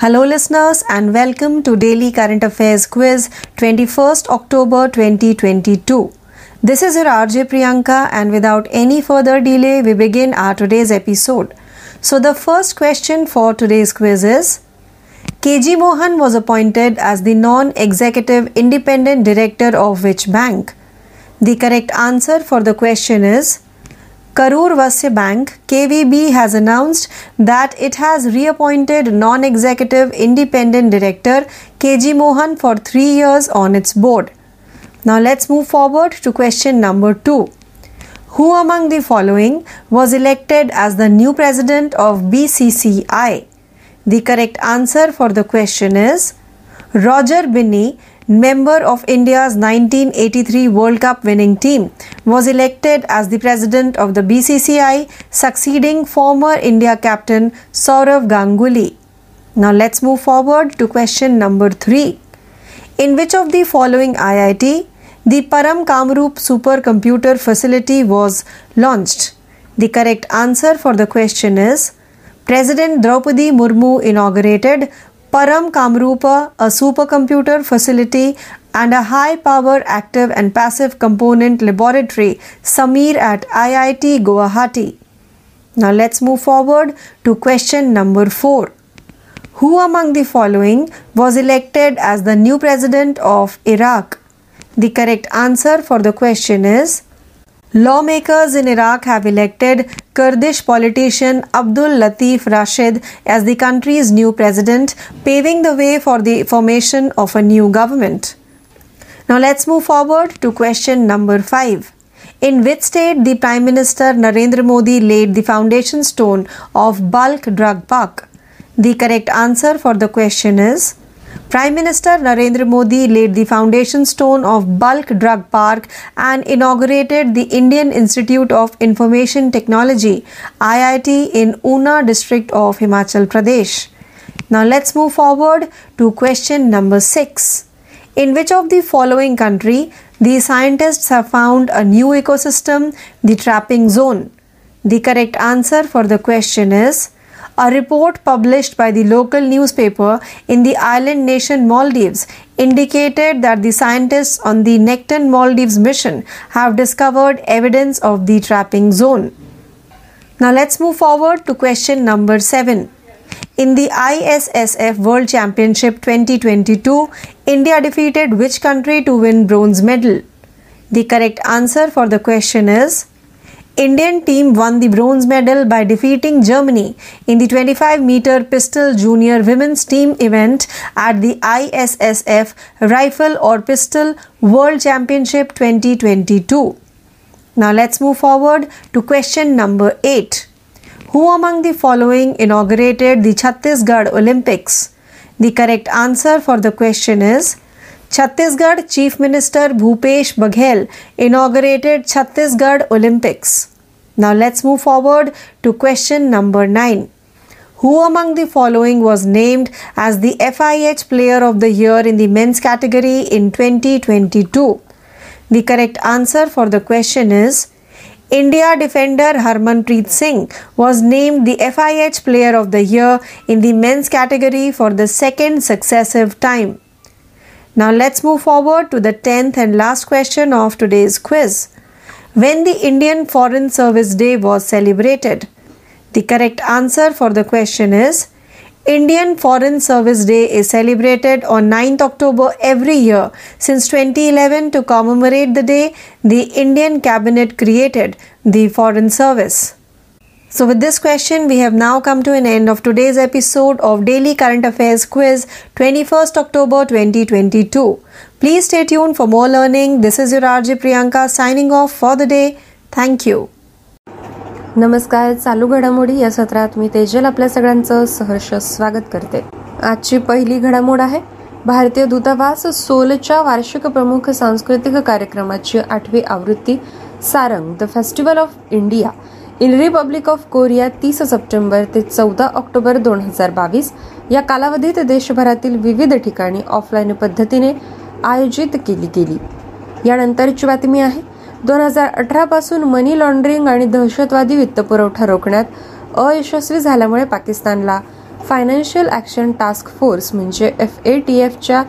Hello, listeners, and welcome to Daily Current Affairs Quiz 21st October 2022. This is your RJ Priyanka, and without any further delay, we begin our today's episode. So, the first question for today's quiz is KG Mohan was appointed as the non executive independent director of which bank? The correct answer for the question is Karur Vasya Bank KVB has announced that it has reappointed non-executive independent director KG Mohan for 3 years on its board. Now let's move forward to question number 2. Who among the following was elected as the new president of BCCI? The correct answer for the question is Roger Binney member of India's 1983 World Cup winning team, was elected as the president of the BCCI, succeeding former India captain Sourav Ganguly. Now let's move forward to question number 3. In which of the following IIT the Param Kamrup supercomputer facility was launched? The correct answer for the question is President Draupadi Murmu inaugurated Param Kamrupa, a supercomputer facility and a high power active and passive component laboratory, Samir at IIT Guwahati. Now let's move forward to question number 4. Who among the following was elected as the new president of Iraq? The correct answer for the question is Lawmakers in Iraq have elected Kurdish politician Abdul Latif Rashid as the country's new president, paving the way for the formation of a new government. Now let's move forward to question number 5. In which state the Prime Minister Narendra Modi laid the foundation stone of bulk drug park? The correct answer for the question is Prime Minister Narendra Modi laid the foundation stone of Bulk Drug Park and inaugurated the Indian Institute of Information Technology IIT in Una district of Himachal Pradesh. Now let's move forward to question number 6. In which of the following country the scientists have found a new ecosystem, the trapping zone? The correct answer for the question is a report published by the local newspaper in the island nation Maldives indicated that the scientists on the Nekton Maldives mission have discovered evidence of the trapping zone. Now let's move forward to question number 7. In the ISSF World Championship 2022, India defeated which country to win bronze medal? The correct answer for the question is Indian team won the bronze medal by defeating Germany in the 25 meter pistol junior women's team event at the ISSF Rifle or Pistol World Championship 2022. Now let's move forward to question number 8. Who among the following inaugurated the Chhattisgarh Olympics? The correct answer for the question is Chhattisgarh Chief Minister Bhupesh Baghel inaugurated Chhattisgarh Olympics. Now let's move forward to question number 9. Who among the following was named as the FIH Player of the Year in the men's category in 2022? The correct answer for the question is India defender Harmanpreet Singh was named the FIH Player of the Year in the men's category for the second successive time. Now let's move forward to the 10th and last question of today's quiz. When the Indian Foreign Service Day was celebrated? The correct answer for the question is Indian Foreign Service Day is celebrated on 9th October every year since 2011 to commemorate the day the Indian cabinet created the Foreign Service. So, with this question, we have now come to an end of today's episode of Daily Current Affairs Quiz 21st October 2022. Please stay tuned for more learning. This is your RJ Priyanka signing off for the day. Thank you. नमस्कार चालू घडामोडी या सत्रात मी तेजल आपल्या सगळ्यांचं सहर्ष स्वागत करते आजची पहिली घडामोड आहे भारतीय दूतावास सोलच्या वार्षिक प्रमुख सांस्कृतिक कार्यक्रमाची आठवी आवृत्ती Sarang the festival of India in Republic of Korea तीस सप्टेंबर ते चौदा ऑक्टोबर दोन हजार बावीस या कालावधीत देशभरातील विविध ठिकाणी ऑफलाईन पद्धतीने आयोजित केली गेली. यानंतरची बातमी आहे दोन हजार अठरा पासून मनी लॉन्ड्रिंग आणि दहशतवादी वित्तपुरवठा रोखण्यात अयशस्वी झाल्यामुळे पाकिस्तानला फायनान्शियल ॲक्शन टास्क फोर्स म्हणजे एफ ए टी एफच्या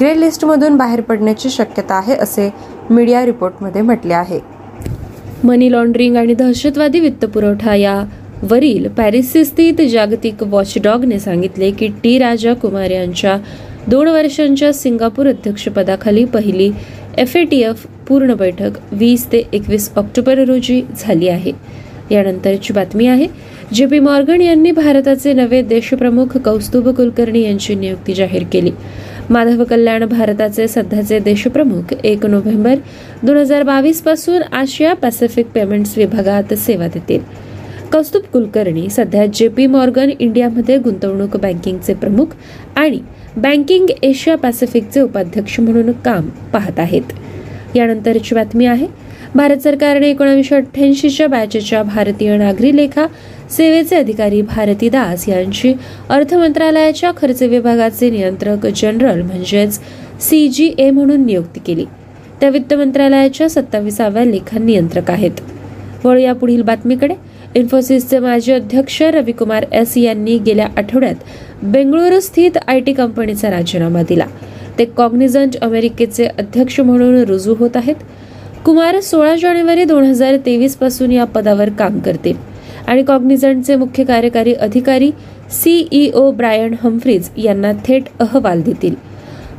ग्रे लिस्टमधून बाहेर पडण्याची शक्यता आहे असे मीडिया रिपोर्टमध्ये म्हटले आहे. मनी लॉन्ड्रिंग आणि दहशतवादी वित्तपुरवठा या वरील पॅरिस स्थित जागतिक वॉचडॉगने सांगितले की टी राजा कुमार यांच्या दोन वर्षांच्या सिंगापूर अध्यक्षपदाखाली पहिली एफ ए टी एफ पूर्ण बैठक वीस ते एकवीस ऑक्टोबर रोजी झाली आहे. यानंतरची बातमी आहे जे पी मॉर्गन यांनी भारताचे नवे देशप्रमुख कौस्तुभ कुलकर्णी यांची नियुक्ती जाहीर केली. माधव कल्याण भारताचे सध्याचे देशप्रमुख एक नोव्हेंबर दोन हजार बावीसपासून आशिया पॅसिफिक पेमेंट्स विभागात सेवा देतील. कौस्तुभ कुलकर्णी सध्या जे पी मॉर्गन इंडियामध्ये गुंतवणूक बँकिंगचे प्रमुख आणि बँकिंग एशिया पॅसिफिकचे उपाध्यक्ष म्हणून काम पाहत आहेत. यानंतरची बातमी आहे भारत सरकारने एकोणीसशे अठ्ठ्याऐंशीच्या बॅचच्या भारतीय नागरी लेखा सेवेचे अधिकारी भारती दास यांची अर्थ मंत्रालयाच्या खर्च विभागाचे नियंत्रक जनरल म्हणजेच सी जी ए म्हणून नियुक्ती केली. त्या वित्त मंत्रालयाच्या सत्तावीसाव्या लेखा नियंत्रक आहेत. वळूया पुढील बातमीकडे. इन्फोसिसचे माजी अध्यक्ष रविकुमार एस यांनी गेल्या आठवड्यात बेंगळुरू स्थित आय टी कंपनीचा राजीनामा दिला. ते कॉग्निझंट अमेरिकेचे अध्यक्ष म्हणून रुजू होत आहेत. कुमार सोळा जानेवारी दोन हजार तेवीसपासून या पदावर काम करतील. आणि कॉग्निझंटचे मुख्य कार्यकारी अधिकारी सीईओ ब्रायन हम्फ्रीज यांना थेट अहवाल देतील.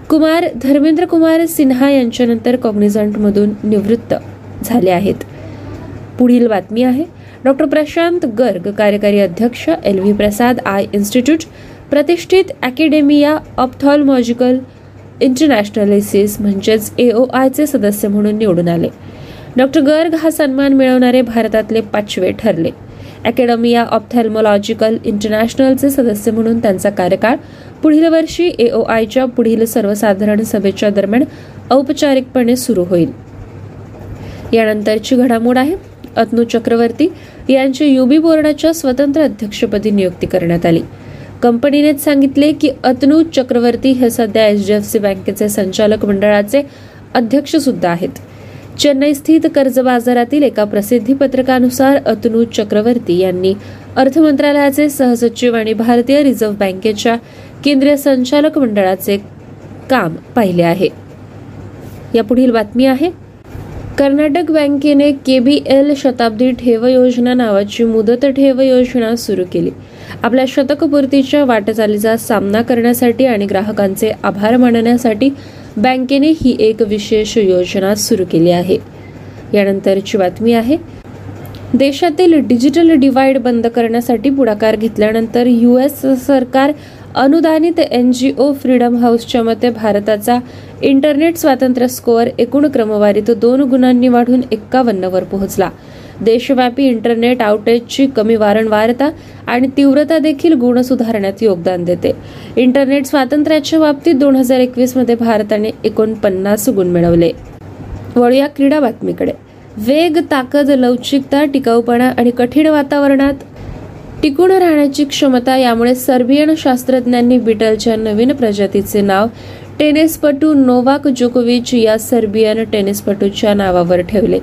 कुमार धर्मेंद्र कुमार सिन्हा यांच्यानंतर कॉग्निझंटमधून निवृत्त झाले आहेत. पुढील बातमी आहे. डॉक्टर प्रशांत गर्ग कार्यकारी अध्यक्ष L V Prasad Eye Institute प्रतिष्ठित अकॅडेमिया ऑप्थॉलमॉजिकल इंटरनॅशनलिसिस म्हणजेच ए ओ आयचे सदस्य म्हणून निवडून आले. डॉक्टर गर्ग हा सन्मान मिळवणारे भारतातले पाचवे ठरले. अकॅडमिया ऑप्थॅल्मॉलॉजिकल इंटरनॅशनलचे सदस्य म्हणून त्यांचा कार्यकाळ पुढील वर्षी एओ आयच्या पुढील सर्वसाधारण सभेच्या दरम्यान औपचारिकपणे सुरू होईल. यानंतरची घडामोड आहे. अतनू चक्रवर्ती यांची युबी बोर्डाच्या स्वतंत्र अध्यक्षपदी नियुक्ती करण्यात आली. कंपनीनेच सांगितले की अतनू चक्रवर्ती हे सध्या एच डी एफ सी बँकेचे संचालक मंडळाचे अध्यक्ष सुद्धा आहेत. चेन्नई स्थित कर्ज बाजारातील एका प्रसिद्धी पत्रकानुसार अतनू चक्रवर्ती यांनी अर्थ मंत्रालयाचे सहसचिव आणि भारतीय रिझर्व्ह बँकेच्या केंद्रीय संचालक मंडळाचे काम पाहिले आहे. या पुढील बातमी आहे. कर्नाटक बँकेने केबीएल शताब्दी ठेव योजना नावाची मुदत ठेव योजना सुरू केली. आपल्या शतकपूर्तीच्या वाटचालीचा सामना करण्यासाठी आणि ग्राहकांचे आभार मानण्यासाठी बँकेने ही एक विशेष योजना सुरू केली आहे. यानंतरची बातमी आहे. देशातील डिजिटल डिवाइड बंद करण्यासाठी पुढाकार घेतल्यानंतर यू एस सरकार अनुदानित एन जी ओ फ्रीडम हाऊसच्या मते भारताचा इंटरनेट स्वातंत्र्य स्कोअर एकूण क्रमवारीत दोन गुणांनी वाढून एक्कावन्नवर पोहोचला. देशव्यापी इंटरनेट आउटेजची कमी वारंवारता आणि तीव्रता देखील गुण सुधारण्यात योगदान देते. इंटरनेट स्वातंत्र्याच्या बाबतीत दोन हजार एकवीसमध्ये भारताने एकोणपन्नास गुण मिळवले. वळूया क्रीडा बातमीकडे. वेग ताकद लवचिकता टिकाऊपणा आणि कठीण वातावरणात टिकून राहण्याची क्षमता यामुळे सर्बियन शास्त्रज्ञांनी बिटलच्या नवीन प्रजातीचे नाव टेनिसपटू नोवाक जोकोविच या सर्बियन टेनिसपटूच्या नावावर ठेवले.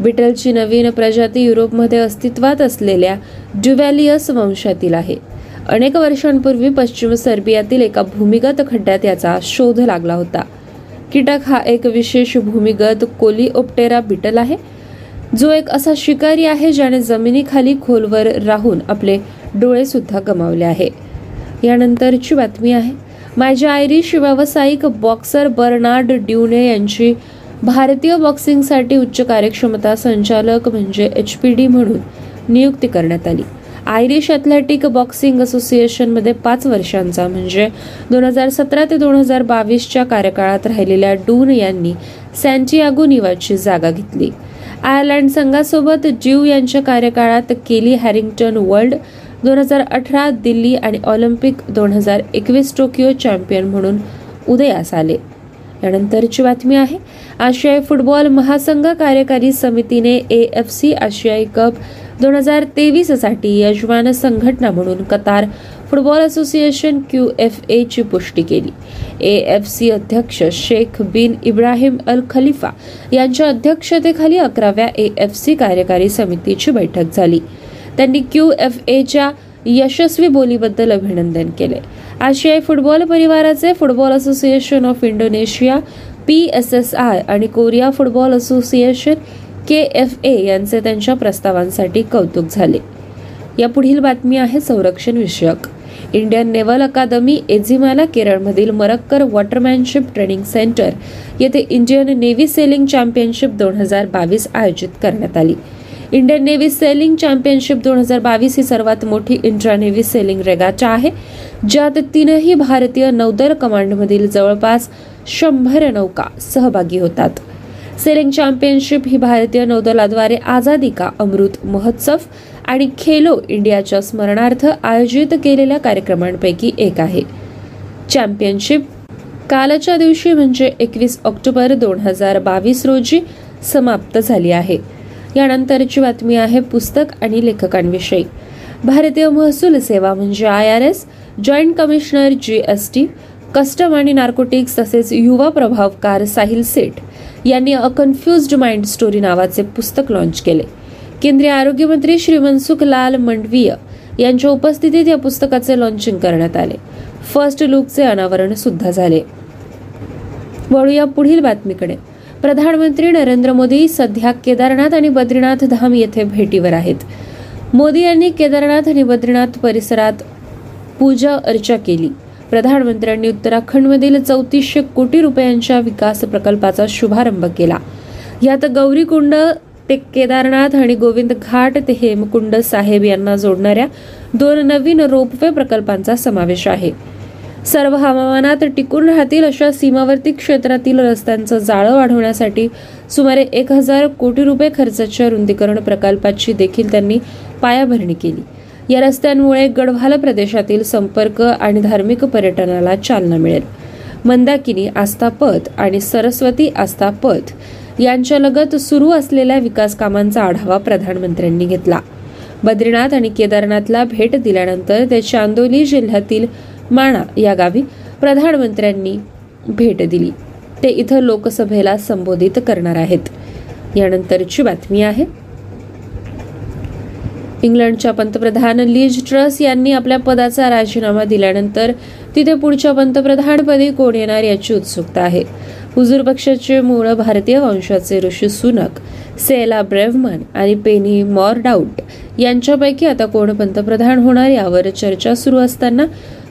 बिटलची नवीन प्रजाती युरोपमध्ये अस्तित्वात असलेल्या ड्युव्हॅलियस वंशातील आहे. अनेक वर्षांपूर्वी पश्चिम सर्बियातील एका भूमिगत खड्ड्यात याचा शोध लागला होता. कीटक हा एक विशेष भूमिगत कोलिओप्टेरा बिटल आहे जो एक असा शिकारी आहे ज्याने जमिनीखाली खोलवर राहून आपले डोळे सुद्धा गमावले आहे. यानंतरची बातमी आहे माझ्या आयरिश व्यावसायिक बॉक्सर बर्नार्ड ड्युने यांची भारतीय बॉक्सिंगसाठी उच्च कार्यक्षमता संचालक म्हणजे एच पी डी म्हणून नियुक्ती करण्यात आली. आयरिश ॲथलेटिक बॉक्सिंग असोसिएशनमध्ये पाच वर्षांचा म्हणजे दोन हजार सतरा ते दोन हजार बावीसच्या कार्यकाळात राहिलेल्या डून यांनी सँटियागो निवाची जागा घेतली. आयर्लंड संघासोबत ज्यू यांच्या कार्यकाळात केली हॅरिंग्टन वर्ल्ड दोन हजार अठरा दिल्ली आणि ऑलिम्पिक दोन हजार एकवीस टोकियो चॅम्पियन म्हणून उदयास आले. यानंतरची बातमी आहे आशियाई फुटबॉल महासंघ कार्यकारी समितीने ए एफ सी आशियाई कप दोन हजार तेवीससाठी यजमान संघटना म्हणून Qatar football association Q F एची पुष्टी केली. ए एफ सी अध्यक्ष Sheikh bin Ibrahim Al Khalifa यांच्या अध्यक्षतेखाली अकराव्या ए एफ सी कार्यकारी समितीची बैठक झाली. त्यांनी क्यू एफ एच्या यशस्वी बोलीबद्दल अभिनंदन केले. आशियाई फुटबॉल परिवाराचे football association of Indonesia P S S I आणि Korea football association K F A यांचे त्यांच्या प्रस्तावांसाठी कौतुक झाले. या पुढील बातमी आहे संरक्षण विषयक. इंडियन नेव्हल अकादमी एझिमाला केरळमधील मरक्कर वॉटरमॅनशिप ट्रेनिंग सेंटर येथे इंडियन नेव्ही सेलिंग चॅम्पियनशिप दोन हजार बावीस आयोजित करण्यात आली. इंडियन नेव्ही सेलिंग चॅम्पियनशिप दोन हजार बावीस ही सर्वात मोठी इंट्रा नेव्ही सेलिंग रेगाचा आहे. ज्यात तीनही भारतीय नौदल कमांडमधील जवळपास शंभर नौका सहभागी होतात. सेलिंग चॅम्पियनशिप ही भारतीय नौदलाद्वारे आझादी का अमृत महोत्सव आणि खेलो इंडियाच्या स्मरणार्थ आयोजित केलेल्या कार्यक्रमांपैकी एक आहे. चॅम्पियनशिप कालच्या दिवशी म्हणजे एकवीस ऑक्टोबर दोन हजार बावीस रोजी समाप्त झाली आहे. यानंतरची बातमी आहे पुस्तक आणि लेखकांविषयी. भारतीय महसूल सेवा म्हणजे I R S joint commissioner G S T custom आणि नार्कोटिक्स तसेच युवा प्रभावकार साहिल सेठ यांनी अ कन्फ्युज्ड माइंड स्टोरी नावाचे पुस्तक लॉन्च केले. केंद्रीय आरोग्यमंत्री श्री मनसुख लाल मंडवीय यांच्या उपस्थितीत या पुस्तकाचे लॉन्चिंग करण्यात आले. फर्स्ट लुकचे अनावरण सुद्धा झाले. वळूया पुढील बातमीकडे. प्रधानमंत्री नरेंद्र मोदी सध्या केदारनाथ आणि बद्रीनाथ धाम येथे भेटीवर आहेत. मोदी यांनी केदारनाथ आणि बद्रीनाथ परिसरात पूजा अर्चा केली. प्रधानमंत्र्यांनी उत्तराखंडमधील चौतीसशे कोटी रुपयांच्या विकास प्रकल्पाचा शुभारंभ केला. यात गौरीकुंड ते केदारनाथ आणि गोविंद घाट ते हेमकुंड साहेब यांना जोडणाऱ्या दोन नवीन रोपवे प्रकल्पांचा समावेश आहे. सर्व हवामानात टिकून राहतील अशा सीमावर्ती क्षेत्रातील रस्त्यांचं जाळं वाढवण्यासाठी सुमारे एक हजार कोटी रुपये खर्चाच्या रुंदीकरण प्रकल्पाची देखील त्यांनी पायाभरणी केली. या रस्त्यांमुळे गढवाल प्रदेशातील संपर्क आणि धार्मिक पर्यटनाला चालना मिळेल. मंदाकिनी आस्थापथ आणि सरस्वती आस्थापथ यांच्यालगत सुरू असलेल्या विकास कामांचा आढावा प्रधानमंत्र्यांनी घेतला. बद्रीनाथ आणि केदारनाथला भेट दिल्यानंतर ते चांदोली जिल्ह्यातील माणा या गावी प्रधानमंत्र्यांनी भेट दिली. ते इथं लोकसभेला संबोधित करणार आहेत. यानंतरची बातमी आहे. इंग्लंडच्या पंतप्रधान लीज ट्रस यांनी आपल्या पदाचा राजीनामा दिल्यानंतर तिथे पुढच्या पंतप्रधानपदी कोण येणार याची उत्सुकता आहे. हुजूर पक्षाचे मूळ भारतीय वंशाचे ऋषी सुनक सेला ब्रेव्हमन आणि पेनी मॉरडाऊट यांच्यापैकी आता कोण पंतप्रधान होणार यावर चर्चा सुरू असताना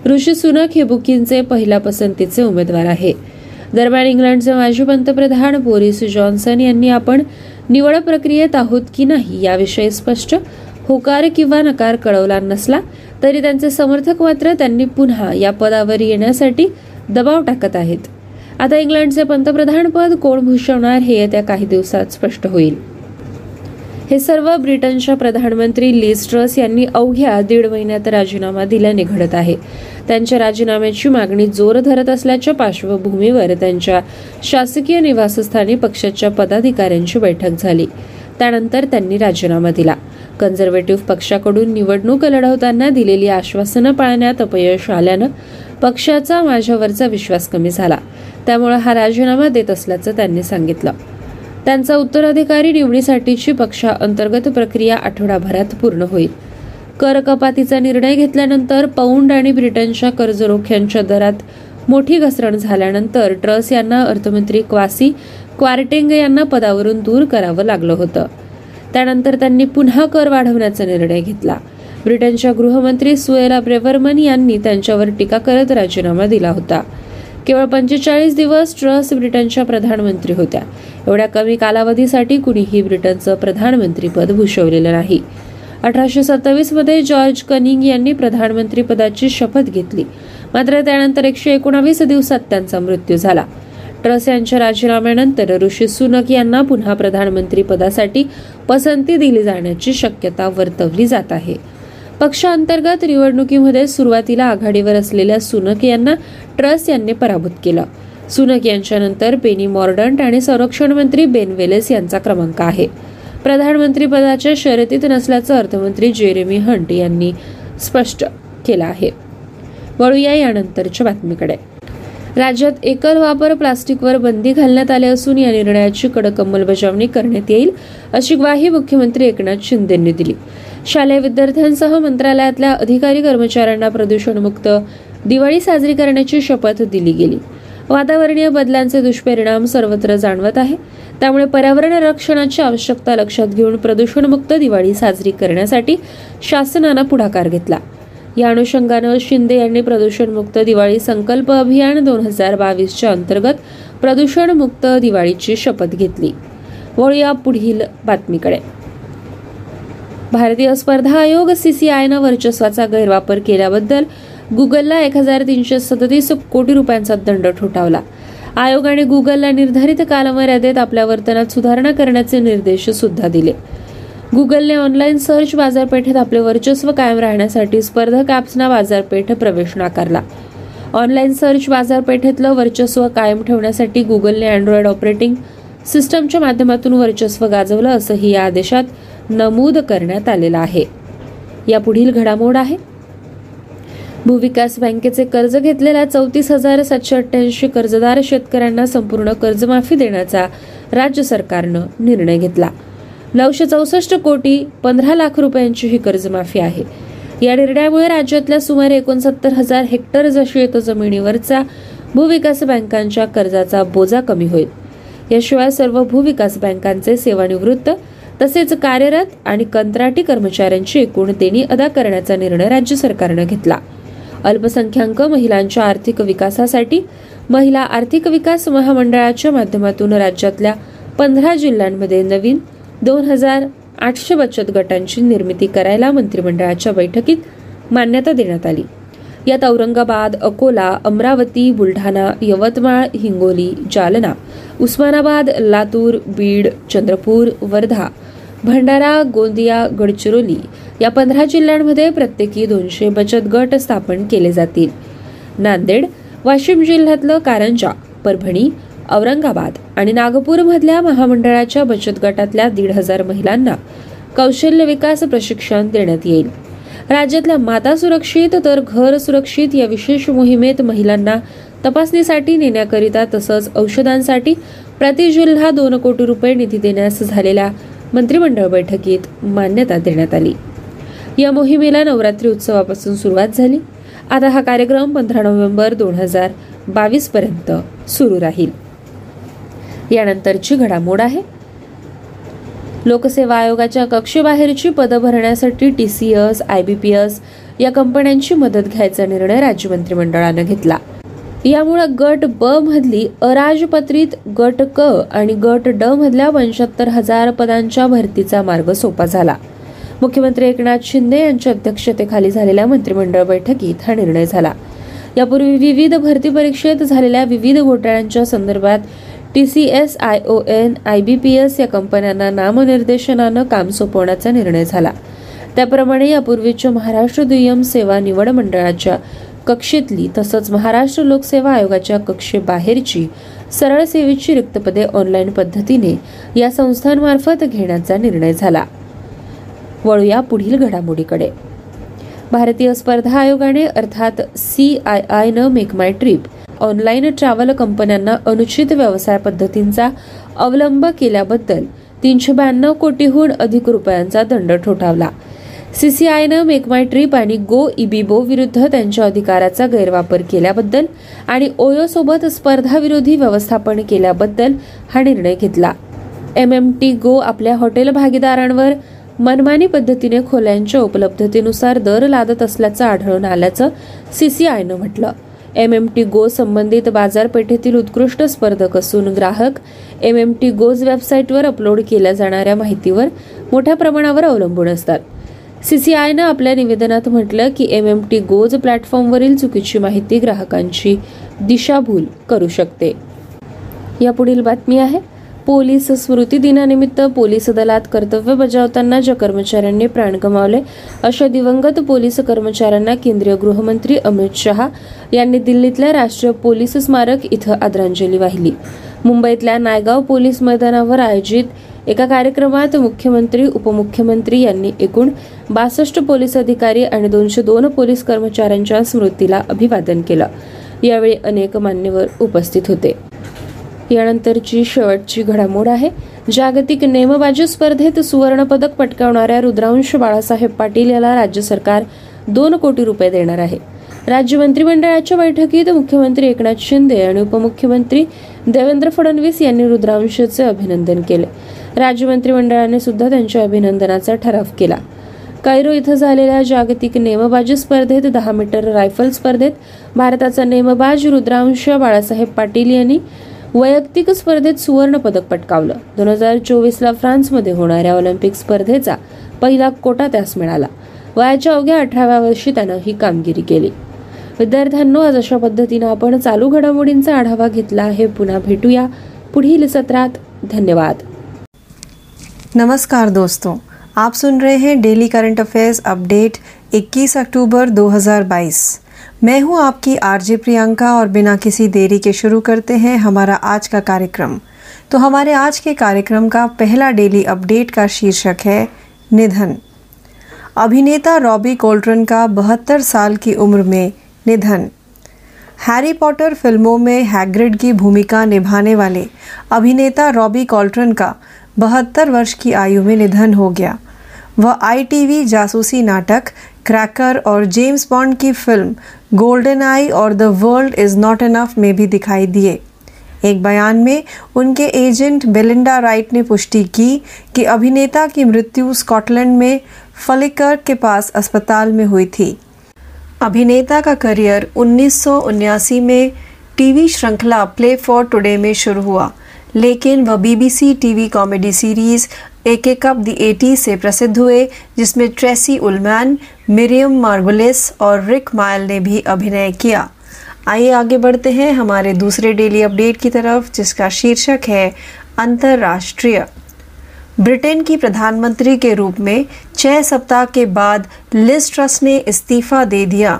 ऋषी सुनक हे बुकिंगचे पहिल्या पसंतीचे उमेदवार आहे. दरम्यान इंग्लंडचे माजी पंतप्रधान बोरिस जॉन्सन यांनी आपण निवड प्रक्रियेत आहोत की नाही याविषयी स्पष्ट होकार किंवा नकार कळवला नसला तरी त्यांचे समर्थक मात्र त्यांनी पुन्हा या पदावर येण्यासाठी दबाव टाकत आहेत. आता इंग्लंडचे पंतप्रधान पद कोण भूषवणार हे येत्या काही दिवसात स्पष्ट होईल. हे सर्व ब्रिटनच्या प्रधानमंत्री लिज ट्रस यांनी अवघ्या दीड महिन्यात राजीनामा दिल्याने घडत आहे. त्यांच्या राजीनाम्याची मागणी जोर धरत असल्याच्या पार्श्वभूमीवर त्यांच्या शासकीय निवासस्थानी पक्षाच्या पदाधिकाऱ्यांची बैठक झाली. त्यानंतर त्यांनी राजीनामा दिला. कन्झर्वेटिव्ह पक्षाकडून निवडणूक लढवताना दिलेली आश्वासनं पाळण्यात अपयश आल्यानं पक्षाचा माझ्यावरचा विश्वास कमी झाला. त्यामुळे हा राजीनामा देत असल्याचं त्यांनी सांगितलं. त्यांचा उत्तराधिकारी निवडीसाठीची पक्षा अंतर्गत प्रक्रिया आठवडाभरात पूर्ण होईल. कर कपातीचा निर्णय घेतल्यानंतर पौंड आणि ब्रिटनच्या कर्जरोख्यांच्या दरात मोठी घसरण झाल्यानंतर ट्रस यांना अर्थमंत्री क्वासी क्वार्टेंग यांना पदावरून दूर करावं लागलं होतं. त्यानंतर त्यांनी पुन्हा कर वाढवण्याचा निर्णय घेतला. ब्रिटनच्या गृहमंत्री सुएला ब्रेवरमन यांनी त्यांच्यावर टीका करत राजीनामा दिला होता. केवळ पंचेचाळीस दिवस ट्रस ब्रिटनच्या प्रधानमंत्री होत्या. एवढ्या कमी कालावधीसाठी कुणीही ब्रिटनचं प्रधानमंत्रीपद भूषवलेलं नाही. अठराशे सत्तावीसमध्ये जॉर्ज कनिंग यांनी प्रधानमंत्री पदाची शपथ घेतली. मात्र त्यानंतर एकशे एकोणावीस दिवसात त्यांचा मृत्यू झाला. ट्रस यांच्या राजीनाम्यानंतर ऋषी सुनक यांना पुन्हा प्रधानमंत्री पदासाठी पसंती दिली जाण्याची शक्यता वर्तवली जात आहे. पक्षांतर्गत निवडणुकीमध्ये सुरुवातीला आघाडीवर असलेल्या सुनक यांना ट्रस यांनी पराभूत केलं. सुनक यांच्यानंतर बेनी मॉर्डंट आणि संरक्षण मंत्री बेन वेलेस यांचा क्रमांक आहे. प्रधानमंत्री पदाच्या शर्यतीत नसल्याचं अर्थमंत्री जेरेमी हंट यांनी स्पष्ट केलं आहे. वळूया यानंतरच्या बातमीकडे. राज्यात एकल वापर प्लास्टिकवर बंदी घालण्यात आली असून या निर्णयाची कडक अंमलबजावणी करण्यात येईल अशी ग्वाही मुख्यमंत्री एकनाथ शिंदेंनी दिली. शालेय विद्यार्थ्यांसह मंत्रालयातल्या अधिकारी कर्मचाऱ्यांना प्रदूषणमुक्त दिवाळी साजरी करण्याची शपथ दिली गेली. वातावरणीय बदलांचे दुष्परिणाम सर्वत्र जाणवत आहे. त्यामुळे पर्यावरण रक्षणाची आवश्यकता लक्षात घेऊन प्रदूषणमुक्त दिवाळी साजरी करण्यासाठी शासनानं पुढाकार घेतला. या अनुषंगानं शिंदे यांनी प्रदूषणमुक्त दिवाळी संकल्प अभियान दोन हजार बावीसच्या अंतर्गत प्रदूषणमुक्त दिवाळीची शपथ घेतली. वळूया पुढील बातमीकडे. भारतीय स्पर्धा आयोग सीसीआयनं वर्चस्वाचा गैरवापर केल्याबद्दल गुगलला एक हजार तीनशे सदतीस कोटी रुपयांचा दंड ठोठावला. आयोगाने गुगलला निर्धारित कालमर्यादेत आपल्या वर्तनात सुधारणा करण्याचे निर्देश सुद्धा दिले. गुगलने ऑनलाईन सर्च बाजारपेठेत आपले वर्चस्व कायम राहण्यासाठी स्पर्धक ॲप्सना बाजारपेठ प्रवेश नाकारला. ऑनलाईन सर्च बाजारपेठेतलं वर्चस्व कायम ठेवण्यासाठी गुगलने अँड्रॉइड ऑपरेटिंग सिस्टमच्या माध्यमातून वर्चस्व गाजवलं असंही या आदेशात नमूद करण्यात आलेला आहे. या पुढील घडामोड आहे. भूविकास बँकेचे कर्ज घेतलेल्या चौतीस हजार सातशे अठ्ठ्याऐंशी कर्जदार शेतकऱ्यांना संपूर्ण कर्जमाफी देण्याचा राज्य सरकारनं निर्णय घेतला. नऊशे चौसष्ट कोटी पंधरा लाख रुपयांची ही कर्जमाफी आहे. या निर्णयामुळे राज्यातल्या सुमारे एकोणसत्तर हजार हेक्टर शेत जमिनीवरचा भूविकास बँकांच्या कर्जाचा बोजा कमी होईल. याशिवाय सर्व भूविकास बँकांचे सेवानिवृत्त तसेच कार्यरत आणि कंत्राटी कर्मचाऱ्यांची एकूण देणी अदा करण्याचा निर्णय राज्य सरकारनं घेतला. अल्पसंख्याक महिलांच्या आर्थिक विकासासाठी महिला आर्थिक विकास महामंडळाच्या माध्यमातून राज्यातल्या पंधरा जिल्ह्यांमध्ये नवीन दोन हजार आठशे बचत गटांची निर्मिती करायला मंत्रिमंडळाच्या बैठकीत मान्यता देण्यात आली. यात औरंगाबाद अकोला अमरावती बुलढाणा यवतमाळ हिंगोली जालना उस्मानाबाद लातूर बीड चंद्रपूर वर्धा भंडारा गोंदिया गडचिरोली या पंधरा जिल्ह्यांमध्ये प्रत्येकी दोनशे बचत गट स्थापन केले जातील. नांदेड वाशिम जिल्ह्यातलं कारंजा परभणी औरंगाबाद आणि नागपूरमधल्या महामंडळाच्या बचत गटातल्या दीड हजार महिलांना कौशल्य विकास प्रशिक्षण देण्यात येईल. राज्यातल्या माता सुरक्षित तर घर सुरक्षित या विशेष मोहिमेत महिलांना तपासणीसाठी नेण्याकरिता तसंच औषधांसाठी प्रति जिल्हा दोन कोटी रुपये निधी देण्यास झालेल्या मंत्रिमंडळ बैठकीत मान्यता देण्यात आली. या मोहिमेला नवरात्री उत्सवापासून सुरुवात झाली. आता हा कार्यक्रम पंधरा नोव्हेंबर दोन हजार बावीस पर्यंत सुरू राहील. यानंतरची घडामोड आहे. लोकसेवा आयोगाच्या कक्षेबाहेरची पदं भरण्यासाठी T C S I B P S या कंपन्यांची मदत घ्यायचा निर्णय राज्य मंत्रिमंडळानं घेतला. यामुळे गट ब मधली अराजपत्रित गट क आणि गट ड मधल्या पंच्याहत्तर हजार पदांच्या भरतीचा मार्ग सोपा झाला. मुख्यमंत्री एकनाथ शिंदे यांच्या अध्यक्षतेखाली झालेल्या मंत्रिमंडळ बैठकीत हा निर्णय झाला. यापूर्वी विविध भरती परीक्षेत झालेल्या विविध घोटाळ्यांच्या संदर्भात T C S I O N I B P S या कंपन्यांना नामनिर्देशनानं काम सोपवण्याचा निर्णय झाला. त्याप्रमाणे यापूर्वीच्या महाराष्ट्र दुय्यम सेवा निवड मंडळाच्या कक्षेतली तसंच महाराष्ट्र लोकसेवा आयोगाच्या कक्षेबाहेरची सरळ सेवेची रिक्त पदे ऑनलाईन पद्धतीने या संस्थांमार्फत घेण्याचा निर्णय झाला. वळूया पुढील घडामोडीकडे. भारतीय स्पर्धा आयोगाने अर्थात सी आय आय न Make My Trip online travel कंपन्यांना अनुचित व्यवसाय पद्धतींचा अवलंब केल्याबद्दल तीनशे ब्याण्णव कोटीहून अधिक रुपयांचा दंड ठोठावला. सीसीआयनं मेक माय ट्रिप आणि गो इबिबो विरुद्ध त्यांच्या अधिकाराचा गैरवापर केल्याबद्दल आणि ओयोसोबत स्पर्धाविरोधी व्यवस्थापन केल्याबद्दल हा निर्णय घेतला. एम एम टी गो आपल्या हॉटेल भागीदारांवर मनमानी पद्धतीने खोल्यांच्या उपलब्धतेनुसार दर लादत असल्याचं आढळून आल्याचं सीसीआयनं म्हटलं. एम एम टी गो संबंधित बाजारपेठेतील उत्कृष्ट स्पर्धक असून ग्राहक एम एम टी गोज वेबसाईटवर अपलोड केल्या जाणाऱ्या माहितीवर मोठ्या प्रमाणावर अवलंबून असतात. सीसीआयनं आपल्या निवेदनात म्हटलं की एम एम टी गोज प्लॅटफॉर्मवरील चुकीची माहिती ग्राहकांची दिशाभूल करू शकते. यापुढील बातमी आहे. पोलीस स्मृती दिनानिमित्त पोलीस दलात कर्तव्य बजावताना ज्या कर्मचाऱ्यांनी प्राण गमावले अशा दिवंगत पोलीस कर्मचाऱ्यांना केंद्रीय गृहमंत्री अमित शहा यांनी दिल्लीतल्या राष्ट्रीय पोलीस स्मारक इथं आदरांजली वाहिली. मुंबईतल्या नायगाव पोलीस मैदानावर आयोजित एका कार्यक्रमात मुख्यमंत्री उपमुख्यमंत्री यांनी एकूण बासष्ट पोलीस अधिकारी आणि दोनशे दोन पोलीस कर्मचाऱ्यांच्या स्मृतीला अभिवादन केलं. यावेळी अनेक मान्यवर उपस्थित होते. यानंतरची शेवटची घडामोड आहे. जागतिक नेमबाजी स्पर्धेत सुवर्णपदक पटकावणाऱ्या रुद्रांश बाळासाहेब पाटील याला राज्य सरकार दोन कोटी रुपये देणार आहे. राज्य मंत्रिमंडळाच्या बैठकीत मुख्यमंत्री एकनाथ शिंदे आणि उपमुख्यमंत्री देवेंद्र फडणवीस यांनी रुद्रांशचे अभिनंदन केले. राज्य मंत्रिमंडळाने सुद्धा त्यांच्या अभिनंदनाचा ठराव केला. कैरो इथं झालेल्या जागतिक नेमबाजी स्पर्धेत दहा मीटर रायफल स्पर्धेत भारताचा नेमबाज रुद्रांश बाळासाहेब पाटील यांनी वैयक्तिक स्पर्धेत सुवर्ण पदक पटकावलं. दोन हजार चोवीसला फ्रान्समध्ये होणाऱ्या ऑलिम्पिक स्पर्धेचा पहिला कोटा त्यास मिळाला. वयाच्या अवघ्या अठराव्या वर्षी त्यानं ही कामगिरी केली. विद्यार्थ्यांनो आज अशा पद्धतीनं आपण चालू घडामोडींचा आढावा घेतला आहे. पुन्हा भेटूया पुढील सत्रात. धन्यवाद. नमस्कार दोस्तों, आप सुन रहे हैं डेली करंट अफेयर्स अपडेट 21 अक्टूबर 2022 मैं हूँ आपकी आरजे प्रियंका और बिना किसी देरी के शुरू करते हैं हमारा आज का कार्यक्रम। तो हमारे आज के कार्यक्रम का पहला डेली अपडेट का शीर्षक है, निधन। अभिनेता रॉबी कोल्ट्रन का बहत्तर साल की उम्र में निधन। हैरी पॉटर फ़िल्मों में हैग्रिड की भूमिका निभाने वाले अभिनेता रॉबी कॉल्ट्रन का बहत्तर वर्ष की आयु में निधन हो गया। वह आईटीवी जासूसी नाटक, क्रैकर और जेम्स बॉन्ड की फ़िल्म गोल्डन आई और the world is not enough में भी दिखाई दिए। एक बयान में उनके एजेंट बेलिंडा राइट ने पुष्टि की कि अभिनेता की मृत्यु स्कॉटलैंड में फलिकर के पास अस्पताल में हुई थी। अभिनेता का करियर उन्नीस में टीवी श्रृंखला प्ले फॉर टुडे में शुरू हुआ। लेकिन वह बीबीसी टीवी कॉमेडी सीरीज़ एक एक अप दी एटी से प्रसिद्ध हुए, जिसमें ट्रेसी उलमैन मिरियम मार्गुलिस और रिक मायल ने भी अभिनय किया। आइए आगे बढ़ते हैं हमारे दूसरे डेली अपडेट की तरफ़, जिसका शीर्षक है अंतर्राष्ट्रीय। ब्रिटेन की प्रधानमंत्री के रूप में छह सप्ताह के बाद लिज ट्रस ने इस्तीफा दे दिया।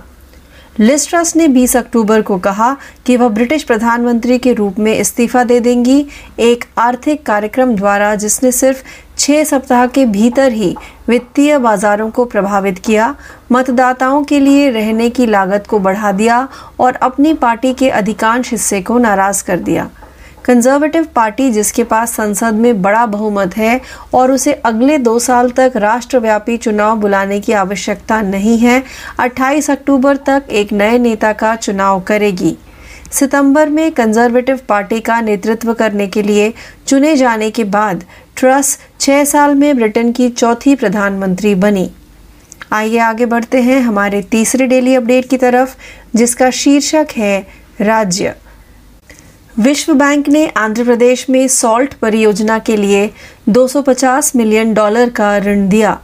लिस्ट्रस ने 20 अक्टूबर को कहा कि वह ब्रिटिश प्रधानमंत्री के रूप में इस्तीफा दे देंगी। एक आर्थिक कार्यक्रम द्वारा जिसने सिर्फ़ छह सप्ताह के भीतर ही वित्तीय बाजारों को प्रभावित किया, मतदाताओं के लिए रहने की लागत को बढ़ा दिया और अपनी पार्टी के अधिकांश हिस्से को नाराज़ कर दिया। कंजर्वेटिव पार्टी जिसके पास संसद में बड़ा बहुमत है और उसे अगले दो साल तक राष्ट्रव्यापी चुनाव बुलाने की आवश्यकता नहीं है 28 अक्टूबर तक एक नए नेता का चुनाव करेगी। सितंबर में कंजर्वेटिव पार्टी का नेतृत्व करने के लिए चुने जाने के बाद ट्रस छः साल में ब्रिटेन की चौथी प्रधानमंत्री बनी। आइए आगे बढ़ते हैं हमारे तीसरे डेली अपडेट की तरफ़, जिसका शीर्षक है राज्य। विश्व बैंक ने आंध्र प्रदेश में सॉल्ट परियोजना के लिए 250 मिलियन डॉलर का ऋण दिया।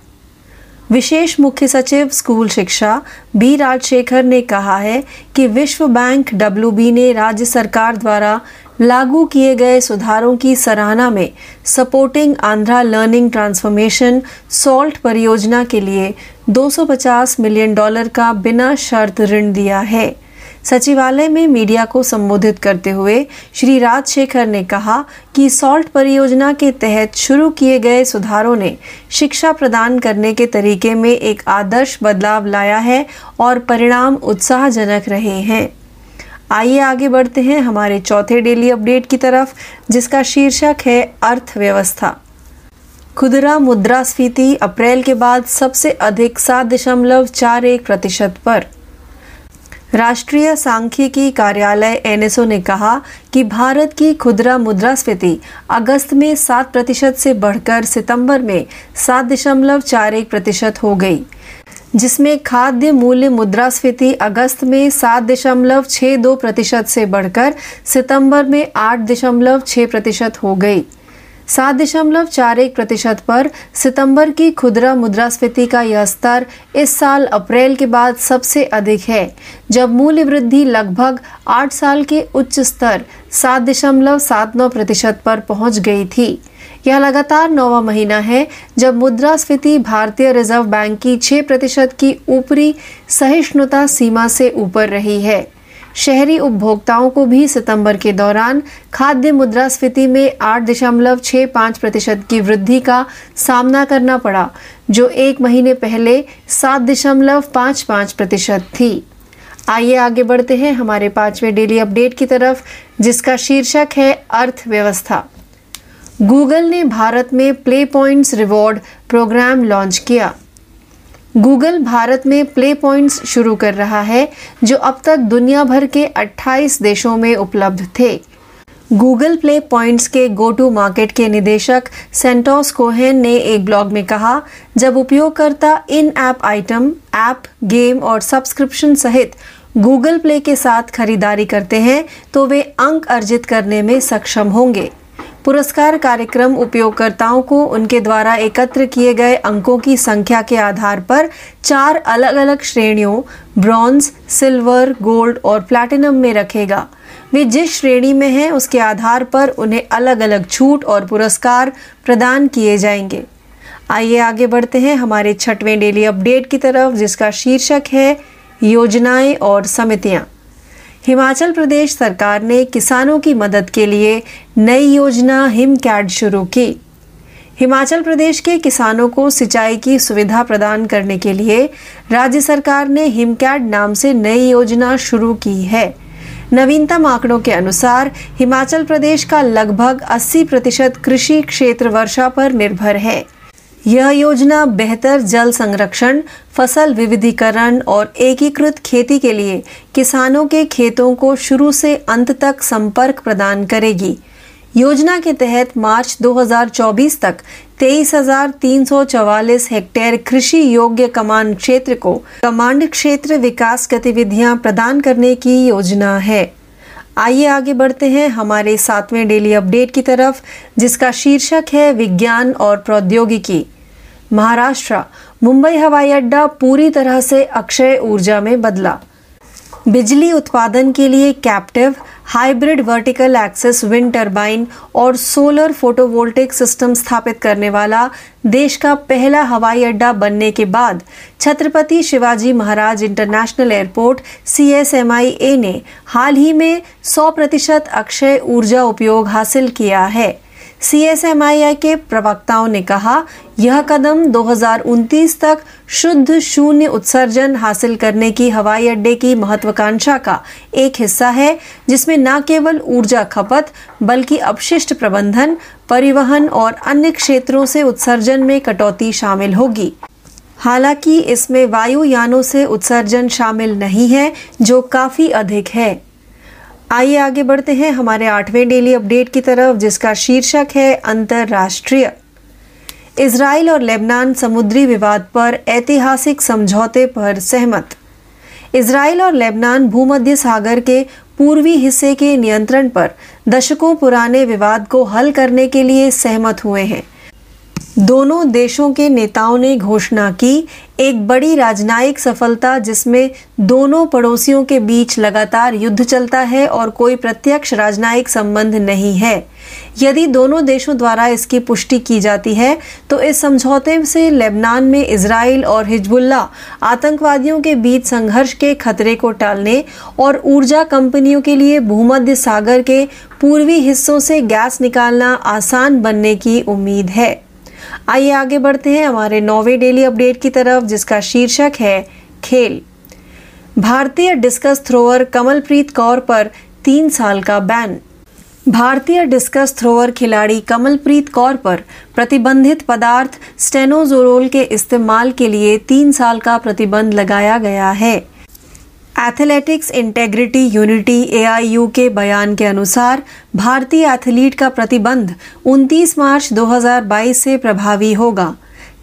विशेष मुख्य सचिव स्कूल शिक्षा बी राजशेखर ने कहा है कि विश्व बैंक डब्ल्यूबी ने राज्य सरकार द्वारा लागू किए गए सुधारों की सराहना में supporting Andhra learning transformation SALT परियोजना के लिए 250 मिलियन डॉलर का बिना शर्त ऋण दिया है। सचिवालय में मीडिया को संबोधित करते हुए श्री राजशेखर ने कहा कि सॉल्ट परियोजना के तहत शुरू किए गए सुधारों ने शिक्षा प्रदान करने के तरीके में एक आदर्श बदलाव लाया है और परिणाम उत्साहजनक रहे हैं। आइए आगे बढ़ते हैं हमारे चौथे डेली अपडेट की तरफ़, जिसका शीर्षक है अर्थव्यवस्था। खुदरा मुद्रास्फीति अप्रैल के बाद सबसे अधिक सात दशमलव चार एक प्रतिशत पर। राष्ट्रीय सांख्यिकी कार्यालय एनएसओ ने कहा कि भारत की खुदरा मुद्रास्फीति अगस्त में सात प्रतिशत से बढ़कर सितंबर में सात दशमलव चार एक प्रतिशत हो गई, जिसमें खाद्य मूल्य मुद्रास्फीति अगस्त में सात दशमलव छः दो प्रतिशत से बढ़कर सितंबर में आठ दशमलव छः प्रतिशत हो गई। सात दशमलव चार एक प्रतिशत पर सितंबर की खुदरा मुद्रास्फीति का यह स्तर इस साल अप्रैल के बाद सबसे अधिक है, जब मूल्य वृद्धि लगभग आठ साल के उच्च स्तर सात दशमलव सात नौ प्रतिशत पर पहुँच गई थी। यह लगातार नौवा महीना है, जब मुद्रास्फीति भारतीय रिज़र्व बैंक की छह प्रतिशत की ऊपरी सहिष्णुता सीमा से ऊपर रही है। शहरी उपभोक्ताओं को भी सितंबर के दौरान खाद्य मुद्रास्फीति में आठ दशमलव छः पाँच प्रतिशत की वृद्धि का सामना करना पड़ा, जो एक महीने पहले सात दशमलव पाँच पाँच प्रतिशत थी। आइए आगे बढ़ते हैं हमारे पाँचवें डेली अपडेट की तरफ़, जिसका शीर्षक है अर्थव्यवस्था। गूगल ने भारत में play points reward program launch KIA. Google भारत में प्ले पॉइंट्स शुरू कर रहा है, जो अब तक दुनिया भर के 28 देशों में उपलब्ध थे। गूगल प्ले पॉइंट्स के गो टू मार्केट के निदेशक सेंटोस कोहेन ने एक ब्लॉग में कहा, जब उपयोगकर्ता in app item, app, game और सब्सक्रिप्शन सहित गूगल प्ले के साथ खरीदारी करते हैं तो वे अंक अर्जित करने में सक्षम होंगे। पुरस्कार कार्यक्रम उपयोगकर्ताओं को उनके द्वारा एकत्र किए गए अंकों की संख्या के आधार पर चार अलग अलग श्रेणियों, ब्रॉन्ज, सिल्वर, गोल्ड और प्लैटिनम में रखेगा। वे जिस श्रेणी में हैं, उसके आधार पर उन्हें अलग अलग छूट और पुरस्कार प्रदान किए जाएँगे। आइए आगे बढ़ते हैं हमारे छठवें डेली अपडेट की तरफ़, जिसका शीर्षक है योजनाएँ और समितियाँ। हिमाचल प्रदेश सरकार ने किसानों की मदद के लिए नई योजना हिम कैड शुरू की। हिमाचल प्रदेश के किसानों को सिंचाई की सुविधा प्रदान करने के लिए राज्य सरकार ने हिमकैड नाम से नई योजना शुरू की है। नवीनतम आंकड़ों के अनुसार हिमाचल प्रदेश का लगभग 80 प्रतिशत कृषि क्षेत्र वर्षा पर निर्भर है। यह योजना बेहतर जल संरक्षण फ़सल विविधीकरण और एकीकृत खेती के लिए किसानों के खेतों को शुरू से अंत तक संपर्क प्रदान करेगी। योजना के तहत मार्च 2024 तक 23,344 हेक्टेयर कृषि योग्य कमान क्षेत्र को कमांड क्षेत्र विकास गतिविधियाँ प्रदान करने की योजना है। आइए आगे बढ़ते हैं हमारे सातवें डेली अपडेट की तरफ़ जिसका शीर्षक है विज्ञान और प्रौद्योगिकी। महाराष्ट्र, मुंबई हवाई अड्डा पूरी तरह से अक्षय ऊर्जा में बदला। बिजली उत्पादन के लिए captive hybrid vertical axis wind turbine और सोलर फोटोवोल्टिक सिस्टम स्थापित करने वाला देश का पहला हवाई अड्डा बनने के बाद Chhatrapati Shivaji Maharaj international airport C S M I A ने हाल ही में 100 प्रतिशत अक्षय ऊर्जा उपयोग हासिल किया है। सीएसएमआईआई के प्रवक्ताओं ने कहा, यह कदम 2029 तक शुद्ध शून्य उत्सर्जन हासिल करने की हवाई अड्डे की महत्वाकांक्षा का एक हिस्सा है, जिसमें न केवल ऊर्जा खपत, बल्कि अपशिष्ट प्रबंधन, परिवहन और अन्य क्षेत्रों से उत्सर्जन में कटौती शामिल होगी। हालाँकि इसमें वायुयानों से उत्सर्जन शामिल नहीं है, जो काफ़ी अधिक है। आइए आगे बढ़ते हैं हमारे आठवें डेली अपडेट की तरफ़, जिसका शीर्षक है अंतरराष्ट्रीय। इसराइल और लेबनान समुद्री विवाद पर ऐतिहासिक समझौते पर सहमत। इसराइल और लेबनान भूमध्य सागर के पूर्वी हिस्से के नियंत्रण पर दशकों पुराने विवाद को हल करने के लिए सहमत हुए हैं। दोनों देशों के नेताओं ने घोषणा की, एक बड़ी राजनयिक सफलता जिसमें दोनों पड़ोसियों के बीच लगातार युद्ध चलता है और कोई प्रत्यक्ष राजनयिक संबंध नहीं है। यदि दोनों देशों द्वारा इसकी पुष्टि की जाती है तो इस समझौते से लेबनान में इसराइल और हिजबुल्ला आतंकवादियों के बीच संघर्ष के खतरे को टालने और ऊर्जा कंपनियों के लिए भूमध्य सागर के पूर्वी हिस्सों से गैस निकालना आसान बनने की उम्मीद है। आइए आगे बढ़ते हैं हमारे नौवे डेली अपडेट की तरफ़, जिसका शीर्षक है खेल। भारतीय डिस्कस थ्रोअर कमलप्रीत कौर पर तीन साल का बैन। भारतीय डिस्कस थ्रोअर खिलाड़ी कमलप्रीत कौर पर प्रतिबंधित पदार्थ स्टेनोजोरोल के इस्तेमाल के लिए तीन साल का प्रतिबंध लगाया गया है। एथलेटिक्स इंटेग्रिटी यूनिटी एआईयू के बयान के अनुसार भारतीय एथलीट का प्रतिबंध 29 मार्च 2022 से प्रभावी होगा।